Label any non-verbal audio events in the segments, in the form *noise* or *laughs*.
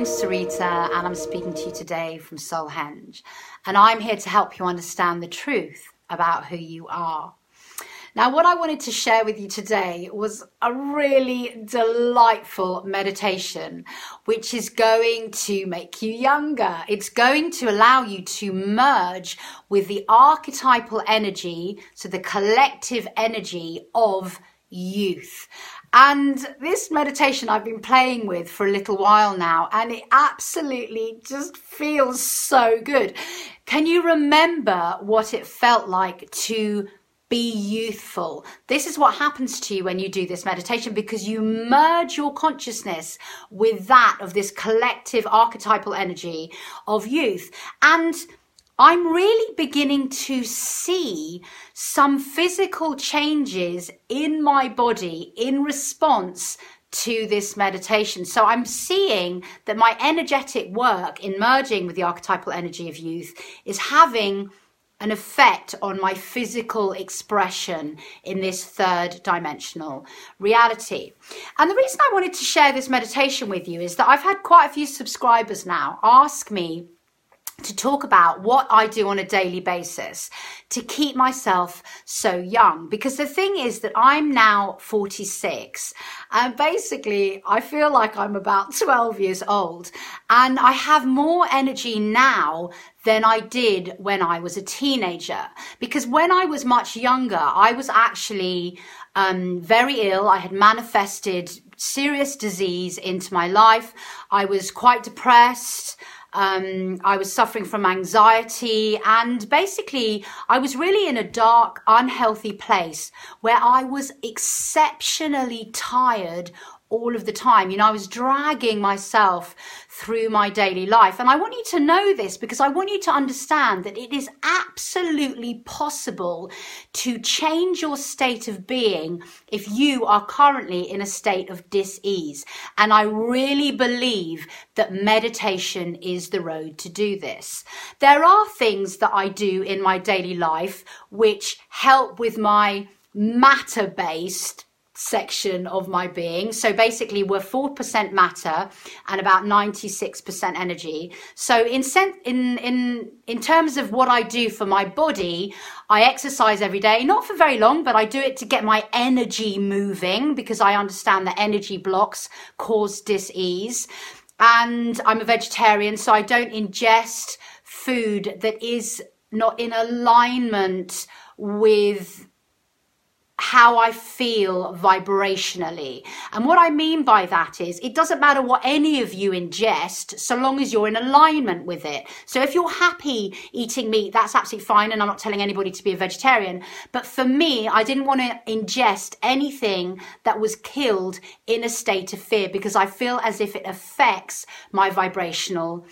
name's Sarita, and I'm speaking to you today from SolHenge. And I'm here to help you understand the truth about who you are. Now, what I wanted to share with you today was a really delightful meditation, which is going to make you younger. It's going to allow you to merge with the archetypal energy, so the collective energy of youth. And this meditation I've been playing with for a little while now, and it absolutely just feels so good. Can you remember what it felt like to be youthful? This is what happens to you when you do this meditation because you merge your consciousness with that of this collective archetypal energy of youth. And I'm really beginning to see some physical changes in my body in response to this meditation. So I'm seeing that my energetic work in merging with the archetypal energy of youth is having an effect on my physical expression in this third dimensional reality. And the reason I wanted to share this meditation with you is that I've had quite a few subscribers now ask me to talk about what I do on a daily basis to keep myself so young. Because the thing is that I'm now 46 and basically I feel like I'm about *laughs* 12 years old and I have more energy now than I did when I was a teenager. Because when I was much younger, I was actually um, very ill. I had manifested serious disease into my life. I was quite depressed. Um, I was suffering from anxiety, and basically, I was really in a dark, unhealthy place where I was exceptionally tired all of the time. You know, I was dragging myself through my daily life. And I want you to know this because I want you to understand that it is absolutely possible to change your state of being if you are currently in a state of dis-ease. And I really believe that meditation is the road to do this. There are things that I do in my daily life which help with my matter based section of my being. So basically, we're 4% matter and about 96% energy. So in, in, in, in terms of what I do for my body, I exercise every day, not for very long, but I do it to get my energy moving because I understand that energy blocks cause dis-ease. And I'm a vegetarian, so I don't ingest food that is not in alignment with how I feel vibrationally. And what I mean by that is it doesn't matter what any of you ingest so long as you're in alignment with it. So if you're happy eating meat, that's absolutely fine. And I'm not telling anybody to be a vegetarian. But for me, I didn't want to ingest anything that was killed in a state of fear because I feel as if it affects my vibrational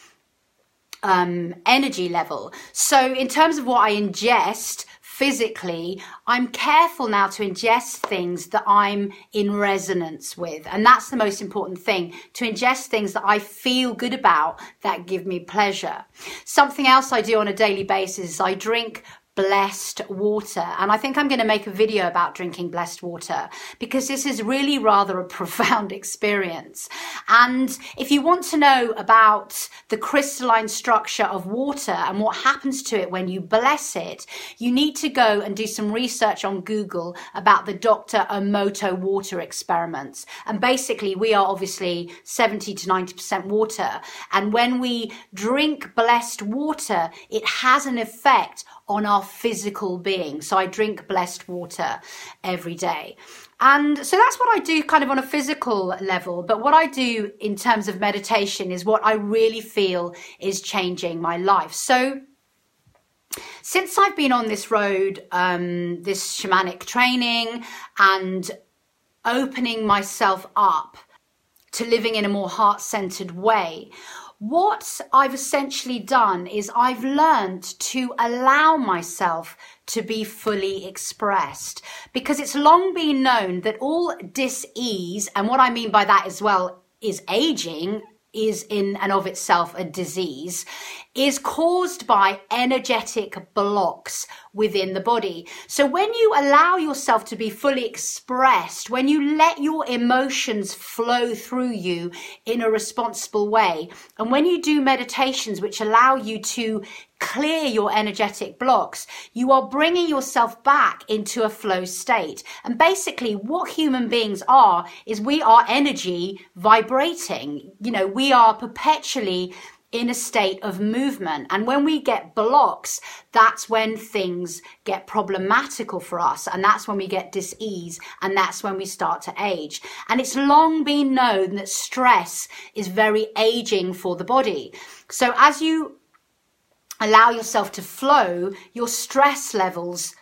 um, energy level. So in terms of what I ingest, physically, I'm careful now to ingest things that I'm in resonance with. And that's the most important thing to ingest things that I feel good about that give me pleasure. Something else I do on a daily basis is I drink blessed water. And I think I'm going to make a video about drinking blessed water because this is really rather a *laughs* profound experience. And if you want to know about the crystalline structure of water and what happens to it when you bless it, you need to go and do some research on Google about the Dr. Emoto water experiments. And basically, we are obviously 70 to 90% water. And when we drink blessed water, it has an effect on our physical being. So I drink blessed water every day. And so that's what I do kind of on a physical level. But what I do in terms of meditation is what I really feel is changing my life. So since I've been on this road, um, this shamanic training and opening myself up to living in a more heart centered way, what I've essentially done is I've learned to allow myself to be fully expressed. Because it's long been known that all dis-ease, and what I mean by that as well is aging, is in and of itself a disease is caused by energetic blocks within the body. So when you allow yourself to be fully expressed, when you let your emotions flow through you in a responsible way, and when you do meditations which allow you to clear your energetic blocks, you are bringing yourself back into a flow state. And basically, what human beings are is we are energy vibrating. You know, we are perpetually in a state of movement. And when we get blocks, that's when things get problematical for us. And that's when we get dis-ease. And that's when we start to age. And it's long been known that stress is very aging for the body. So as you allow yourself to flow, your stress levels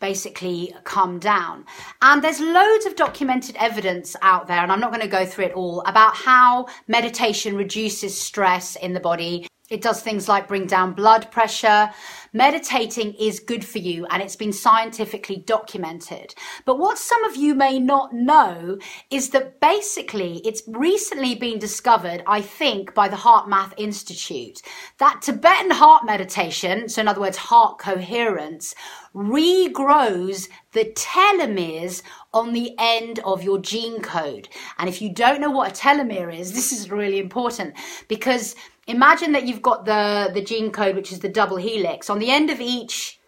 basically come down. And there's loads of documented evidence out there, and I'm not going to go through it all, about how meditation reduces stress in the body. It does things like bring down blood pressure. Meditating is good for you and it's been scientifically documented. But what some of you may not know is that basically it's recently been discovered, I think, by the HeartMath Institute, that Tibetan heart meditation, so in other words, heart coherence, regrows the telomeres on the end of your gene code. And if you don't know what a telomere is, *laughs* this is really important because imagine that you've got the, the gene code, which is the double helix. On the end of each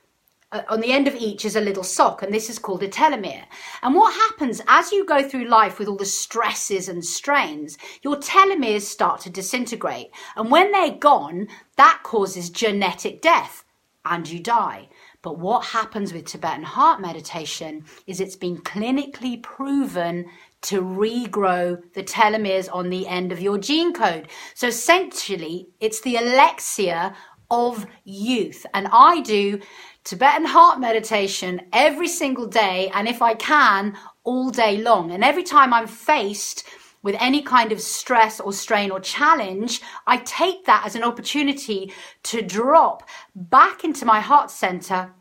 uh, on the end of each is a little sock, and this is called a telomere. And what happens as you go through life with all the stresses and strains, your telomeres start to disintegrate. And when they're gone, that causes genetic death, and you die. But what happens with Tibetan heart meditation is it's been clinically proven to regrow the telomeres on the end of your gene code. So essentially, it's the elixir of youth. And I do Tibetan heart meditation every single day, and if I can, all day long. And every time I'm faced with any kind of stress or strain or challenge, I take that as an opportunity to drop back into my heart center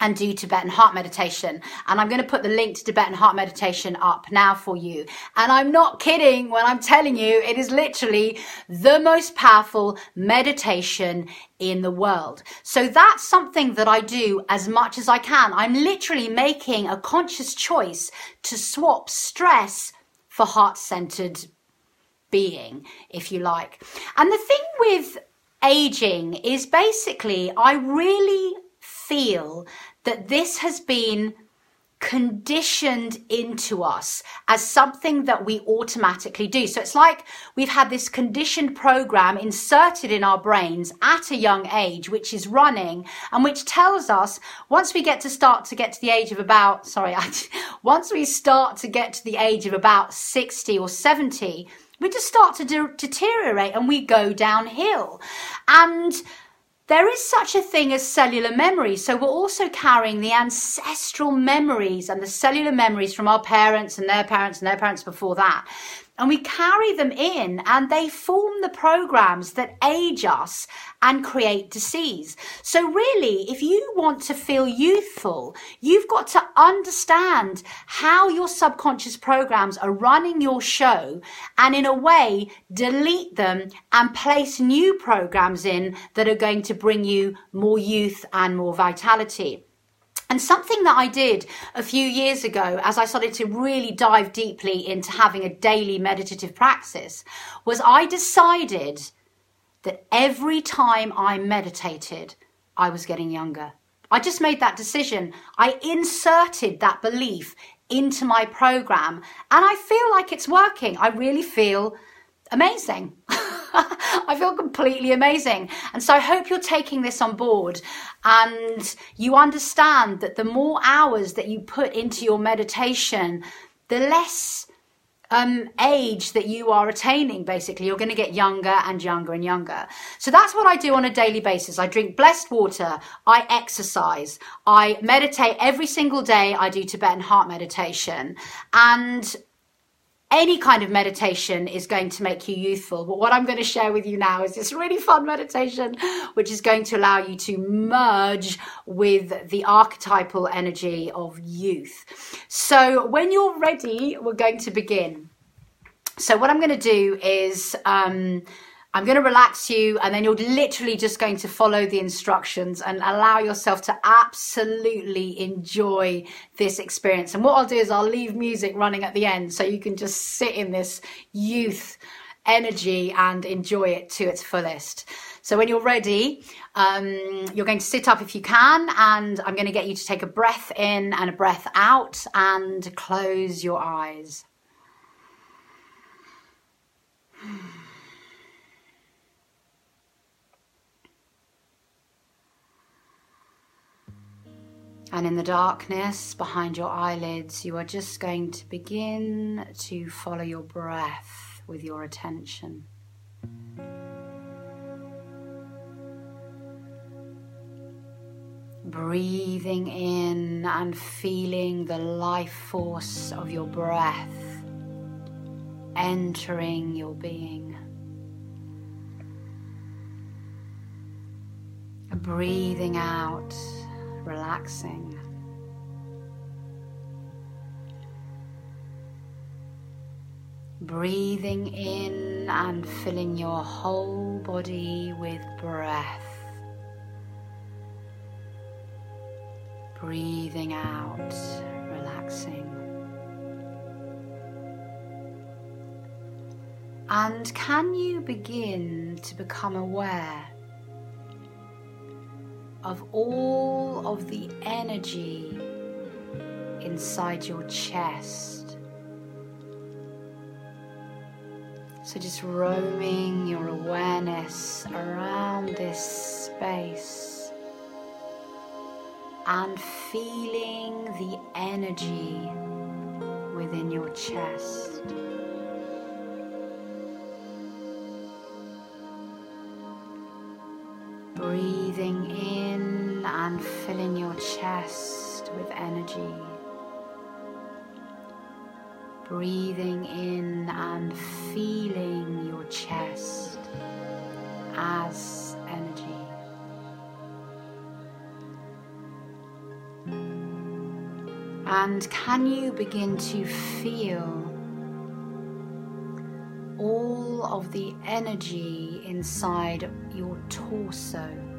and do Tibetan heart meditation. And I'm going to put the link to Tibetan heart meditation up now for you. And I'm not kidding when I'm telling you it is literally the most powerful meditation in the world. So that's something that I do as much as I can. I'm literally making a conscious choice to swap stress for heart centered being, if you like. And the thing with aging is basically I really feel that this has been conditioned into us as something that we automatically do. So it's like we've had this conditioned program inserted in our brains at a young age, which is running and which tells us once we get to start to get to the age of about, sorry, *laughs* once we start to get to the age of about 60 or 70, we just start to de- deteriorate and we go downhill. And there is such a thing as cellular memory. So we're also carrying the ancestral memories and the cellular memories from our parents and their parents and their parents before that and we carry them in and they form the programs that age us and create disease. So really, if you want to feel youthful, you've got to understand how your subconscious programs are running your show and in a way delete them and place new programs in that are going to bring you more youth and more vitality. And something that I did a few years ago, as I started to really dive deeply into having a daily meditative practice, was I decided that every time I meditated, I was getting younger. I just made that decision. I inserted that belief into my program, and I feel like it's working. I really feel amazing. *laughs* *laughs* I feel completely amazing. And so I hope you're taking this on board and you understand that the more hours that you put into your meditation, the less um, age that you are attaining, basically. You're going to get younger and younger and younger. So that's what I do on a daily basis. I drink blessed water. I exercise. I meditate every single day. I do Tibetan heart meditation. And any kind of meditation is going to make you youthful. But what I'm going to share with you now is this really fun meditation, which is going to allow you to merge with the archetypal energy of youth. So when you're ready, we're going to begin. So what I'm going to do is um, I'm going to relax you and then you're literally just going to follow the instructions and allow yourself to absolutely enjoy this experience. And what I'll do is I'll leave music running at the end so you can just sit in this youth energy and enjoy it to its fullest. So when you're ready, um, you're going to sit up if you can, and I'm going to get you to take a breath in and a breath out and close your eyes. *sighs* *sighs* And in the darkness behind your eyelids, you are just going to begin to follow your breath with your attention. Breathing in and feeling the life force of your breath entering your being. Breathing out, relaxing. Breathing in and filling your whole body with breath. breathing out, relaxing. And can you begin to become aware of all of the energy inside your chest? So, just roaming your awareness around this space and feeling the energy within your chest. Breathing in filling your chest with energy. Breathing in and feeling your chest as energy. And can you begin to feel all of the energy inside your torso?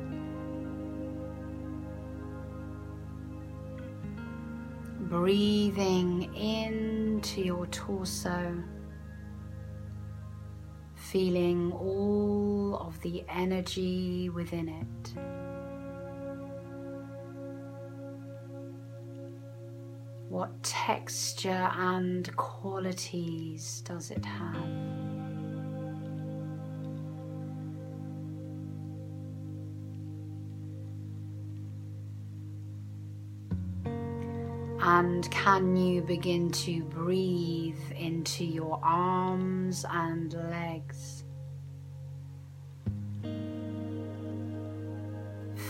Breathing into your torso, feeling all of the energy within it. What texture and qualities does it have? And can you begin to breathe into your arms and legs?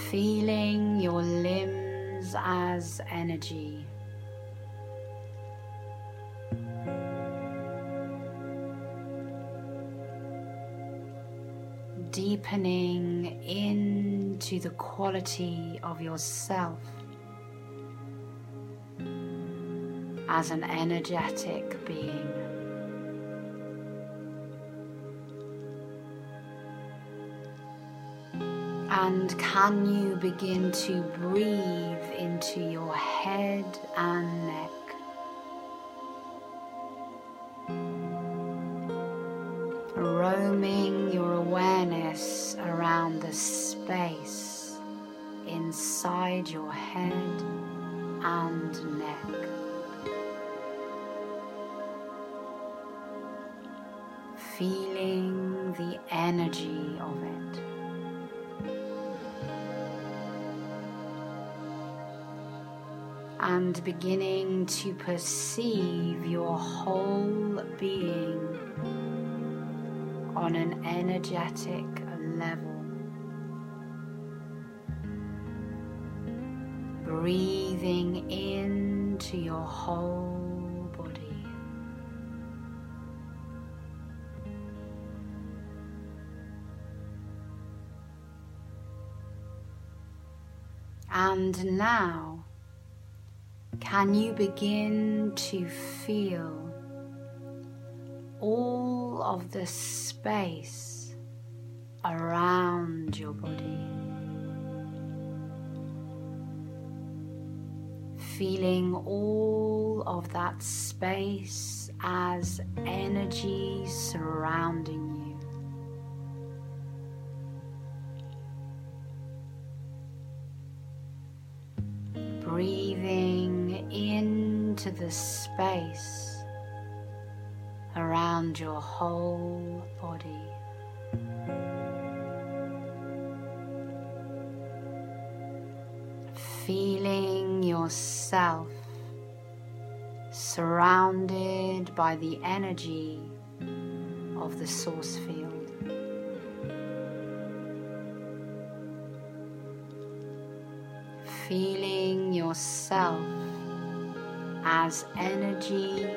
Feeling your limbs as energy. deepening into the quality of yourself as an energetic being. And can you begin to breathe into your head and neck? roaming your awareness around the space inside your head and neck. Feeling the energy of it. And beginning to perceive your whole being on an energetic level. Breathing into your whole And now, can you begin to feel all of the space around your body. Feeling all of that space as energy surrounding you. Into the space around your whole body. Feeling yourself surrounded by the energy of the source field. Feeling yourself as energy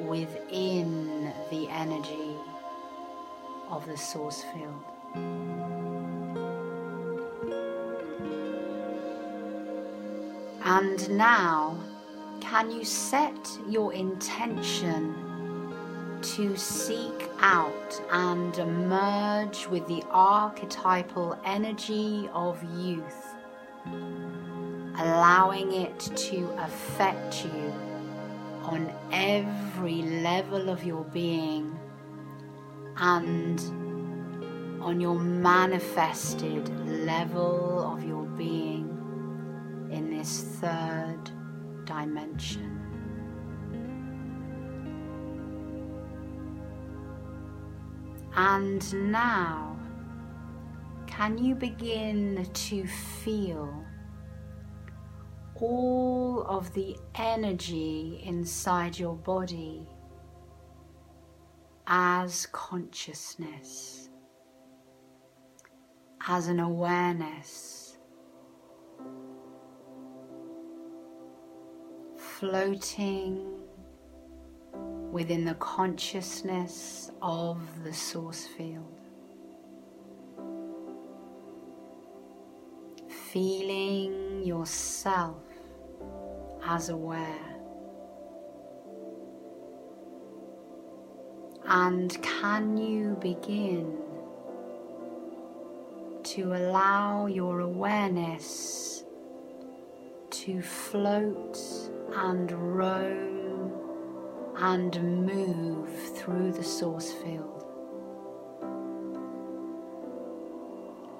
within the energy of the source field. And now, can you set your intention to seek out and merge with the archetypal energy of youth, allowing it to affect you on every level of your being and on your manifested level of your being in this third dimension. And now, can you begin to feel all of the energy inside your body as consciousness, as an awareness, floating within the consciousness of the source field. Feeling yourself as aware. And can you begin to allow your awareness to float and roam and move through the source field?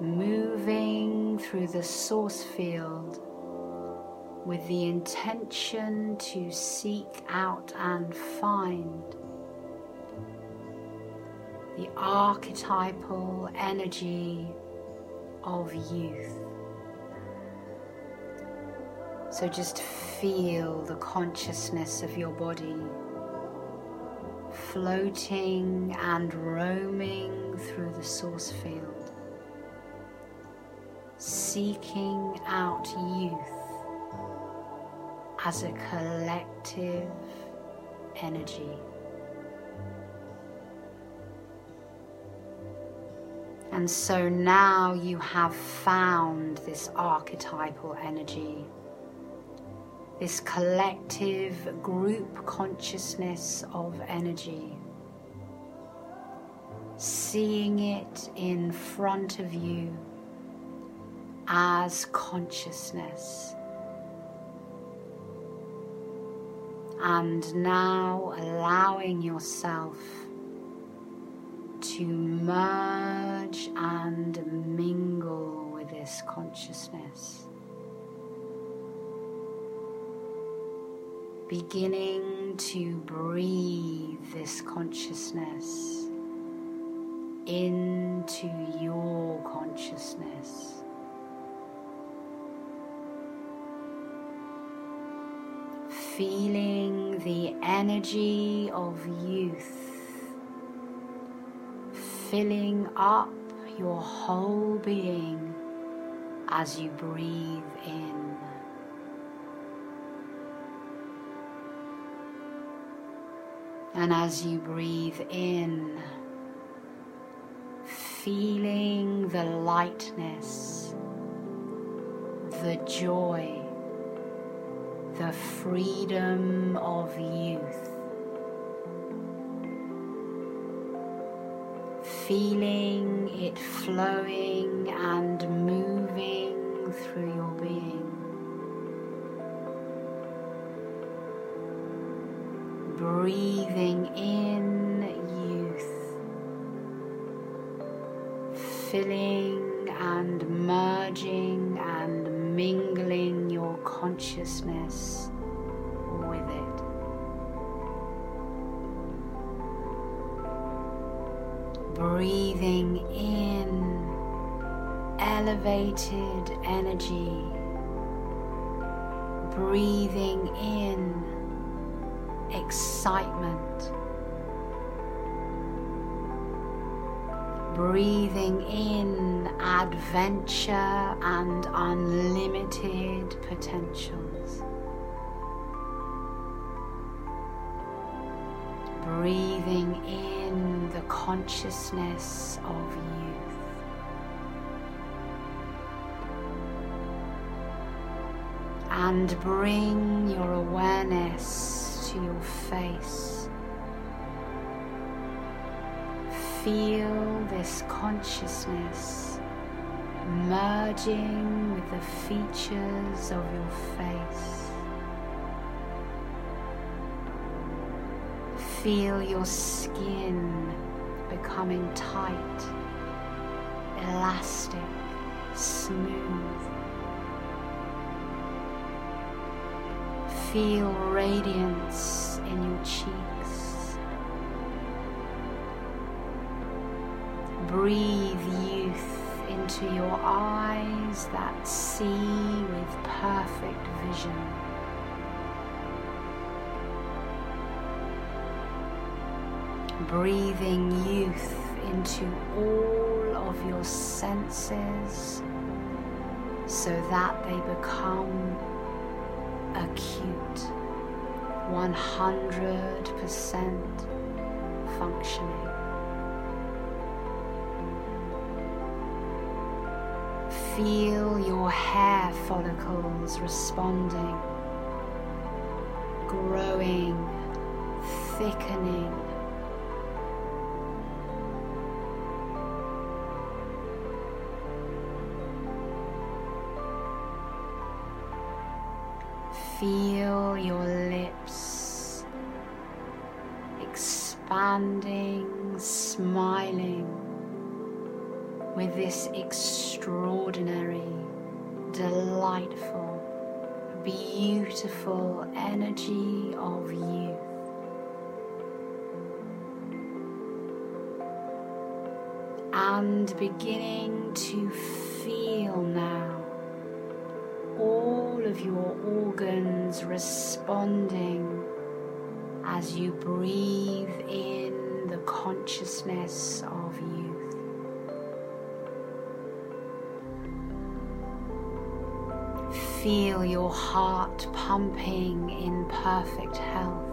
Moving through the source field with the intention to seek out and find the archetypal energy of youth. So just feel the consciousness of your body floating and roaming through the source field, seeking out youth as a collective energy. And so now you have found this archetypal energy, this collective group consciousness of energy. Seeing it in front of you as consciousness. And now allowing yourself to merge and mingle with this consciousness. Beginning to breathe this consciousness into your consciousness. Feeling the energy of youth filling up your whole being as you breathe in. And as you breathe in, feeling the lightness, the joy, the freedom of youth. feeling it flowing and moving through your being. Breathing in youth, filling and merging and mingling consciousness with it. Breathing in elevated energy. Breathing in excitement. Breathing in adventure and unlimited potentials. Breathing in the consciousness of youth. And bring your awareness to your face. Feel this consciousness merging with the features of your face. Feel your skin becoming tight, elastic, smooth. Feel radiance in your cheeks. Breathe youth into your eyes that see with perfect vision. breathing youth into all of your senses so that they become acute, 100% functioning. Feel your hair follicles responding, growing, thickening. Feel your lips expanding, smiling with this extraordinary, delightful, beautiful energy of you. And beginning to feel now all of your organs responding as you breathe in the consciousness of youth. Feel your heart pumping in perfect health.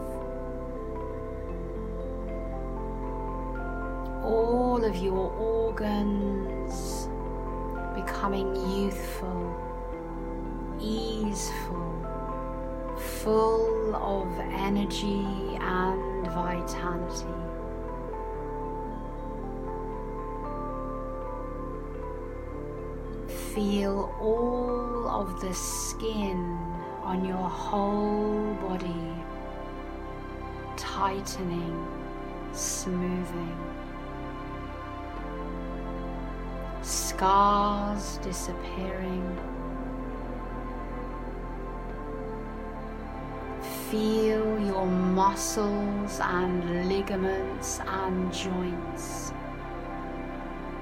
All of your organs becoming youthful easeful, full of energy and vitality. Feel all of the skin on your whole body tightening, smoothing. Scars disappearing feel your muscles and ligaments and joints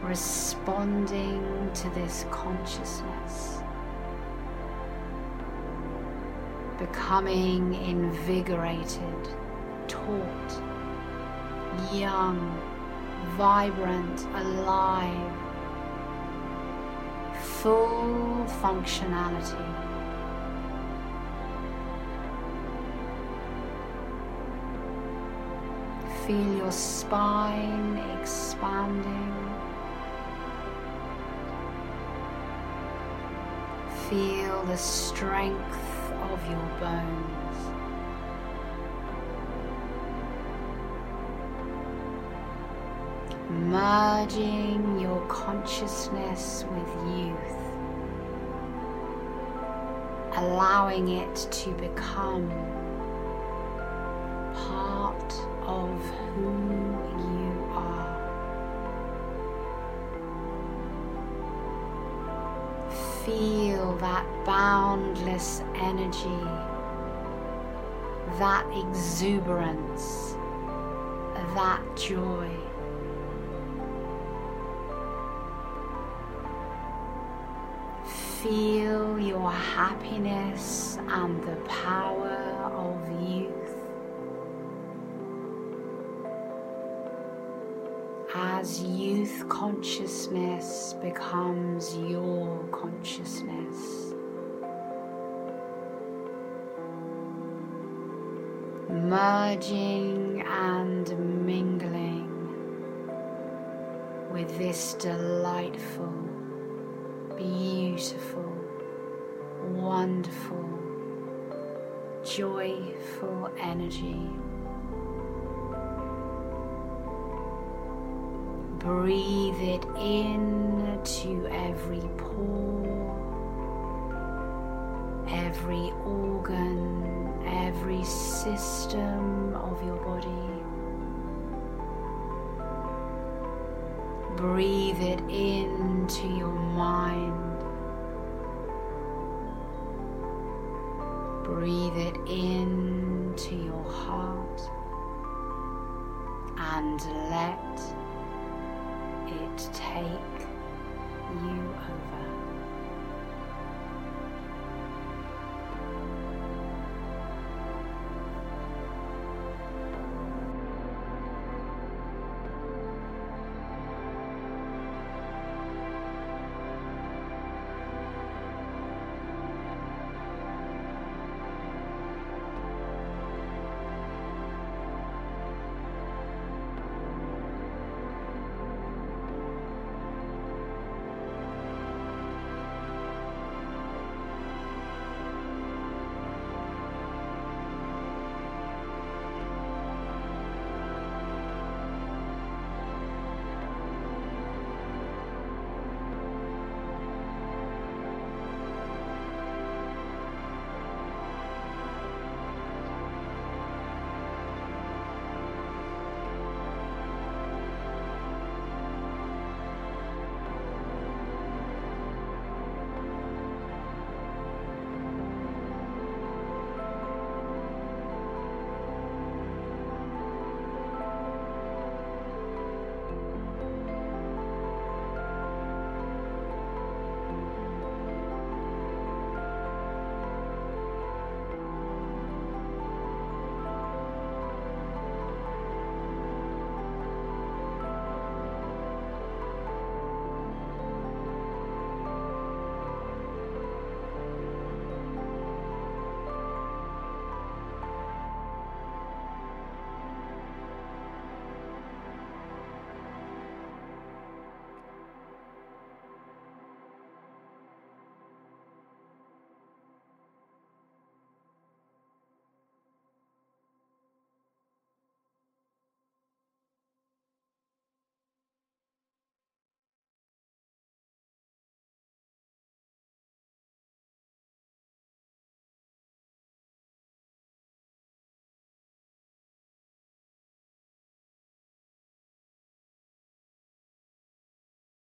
responding to this consciousness, becoming invigorated, taut, young, vibrant, alive, full functionality. Feel your spine expanding. Feel the strength of your bones. merging your consciousness with youth, allowing it to become that boundless energy, that exuberance, that joy. Feel your happiness and the power of youth. As youth consciousness becomes your consciousness. Merging and mingling with this delightful beautiful, wonderful, joyful energy. Breathe it in to every pore, every organ, every system of your body. Breathe it into your mind. Breathe it into your heart and let it take you over.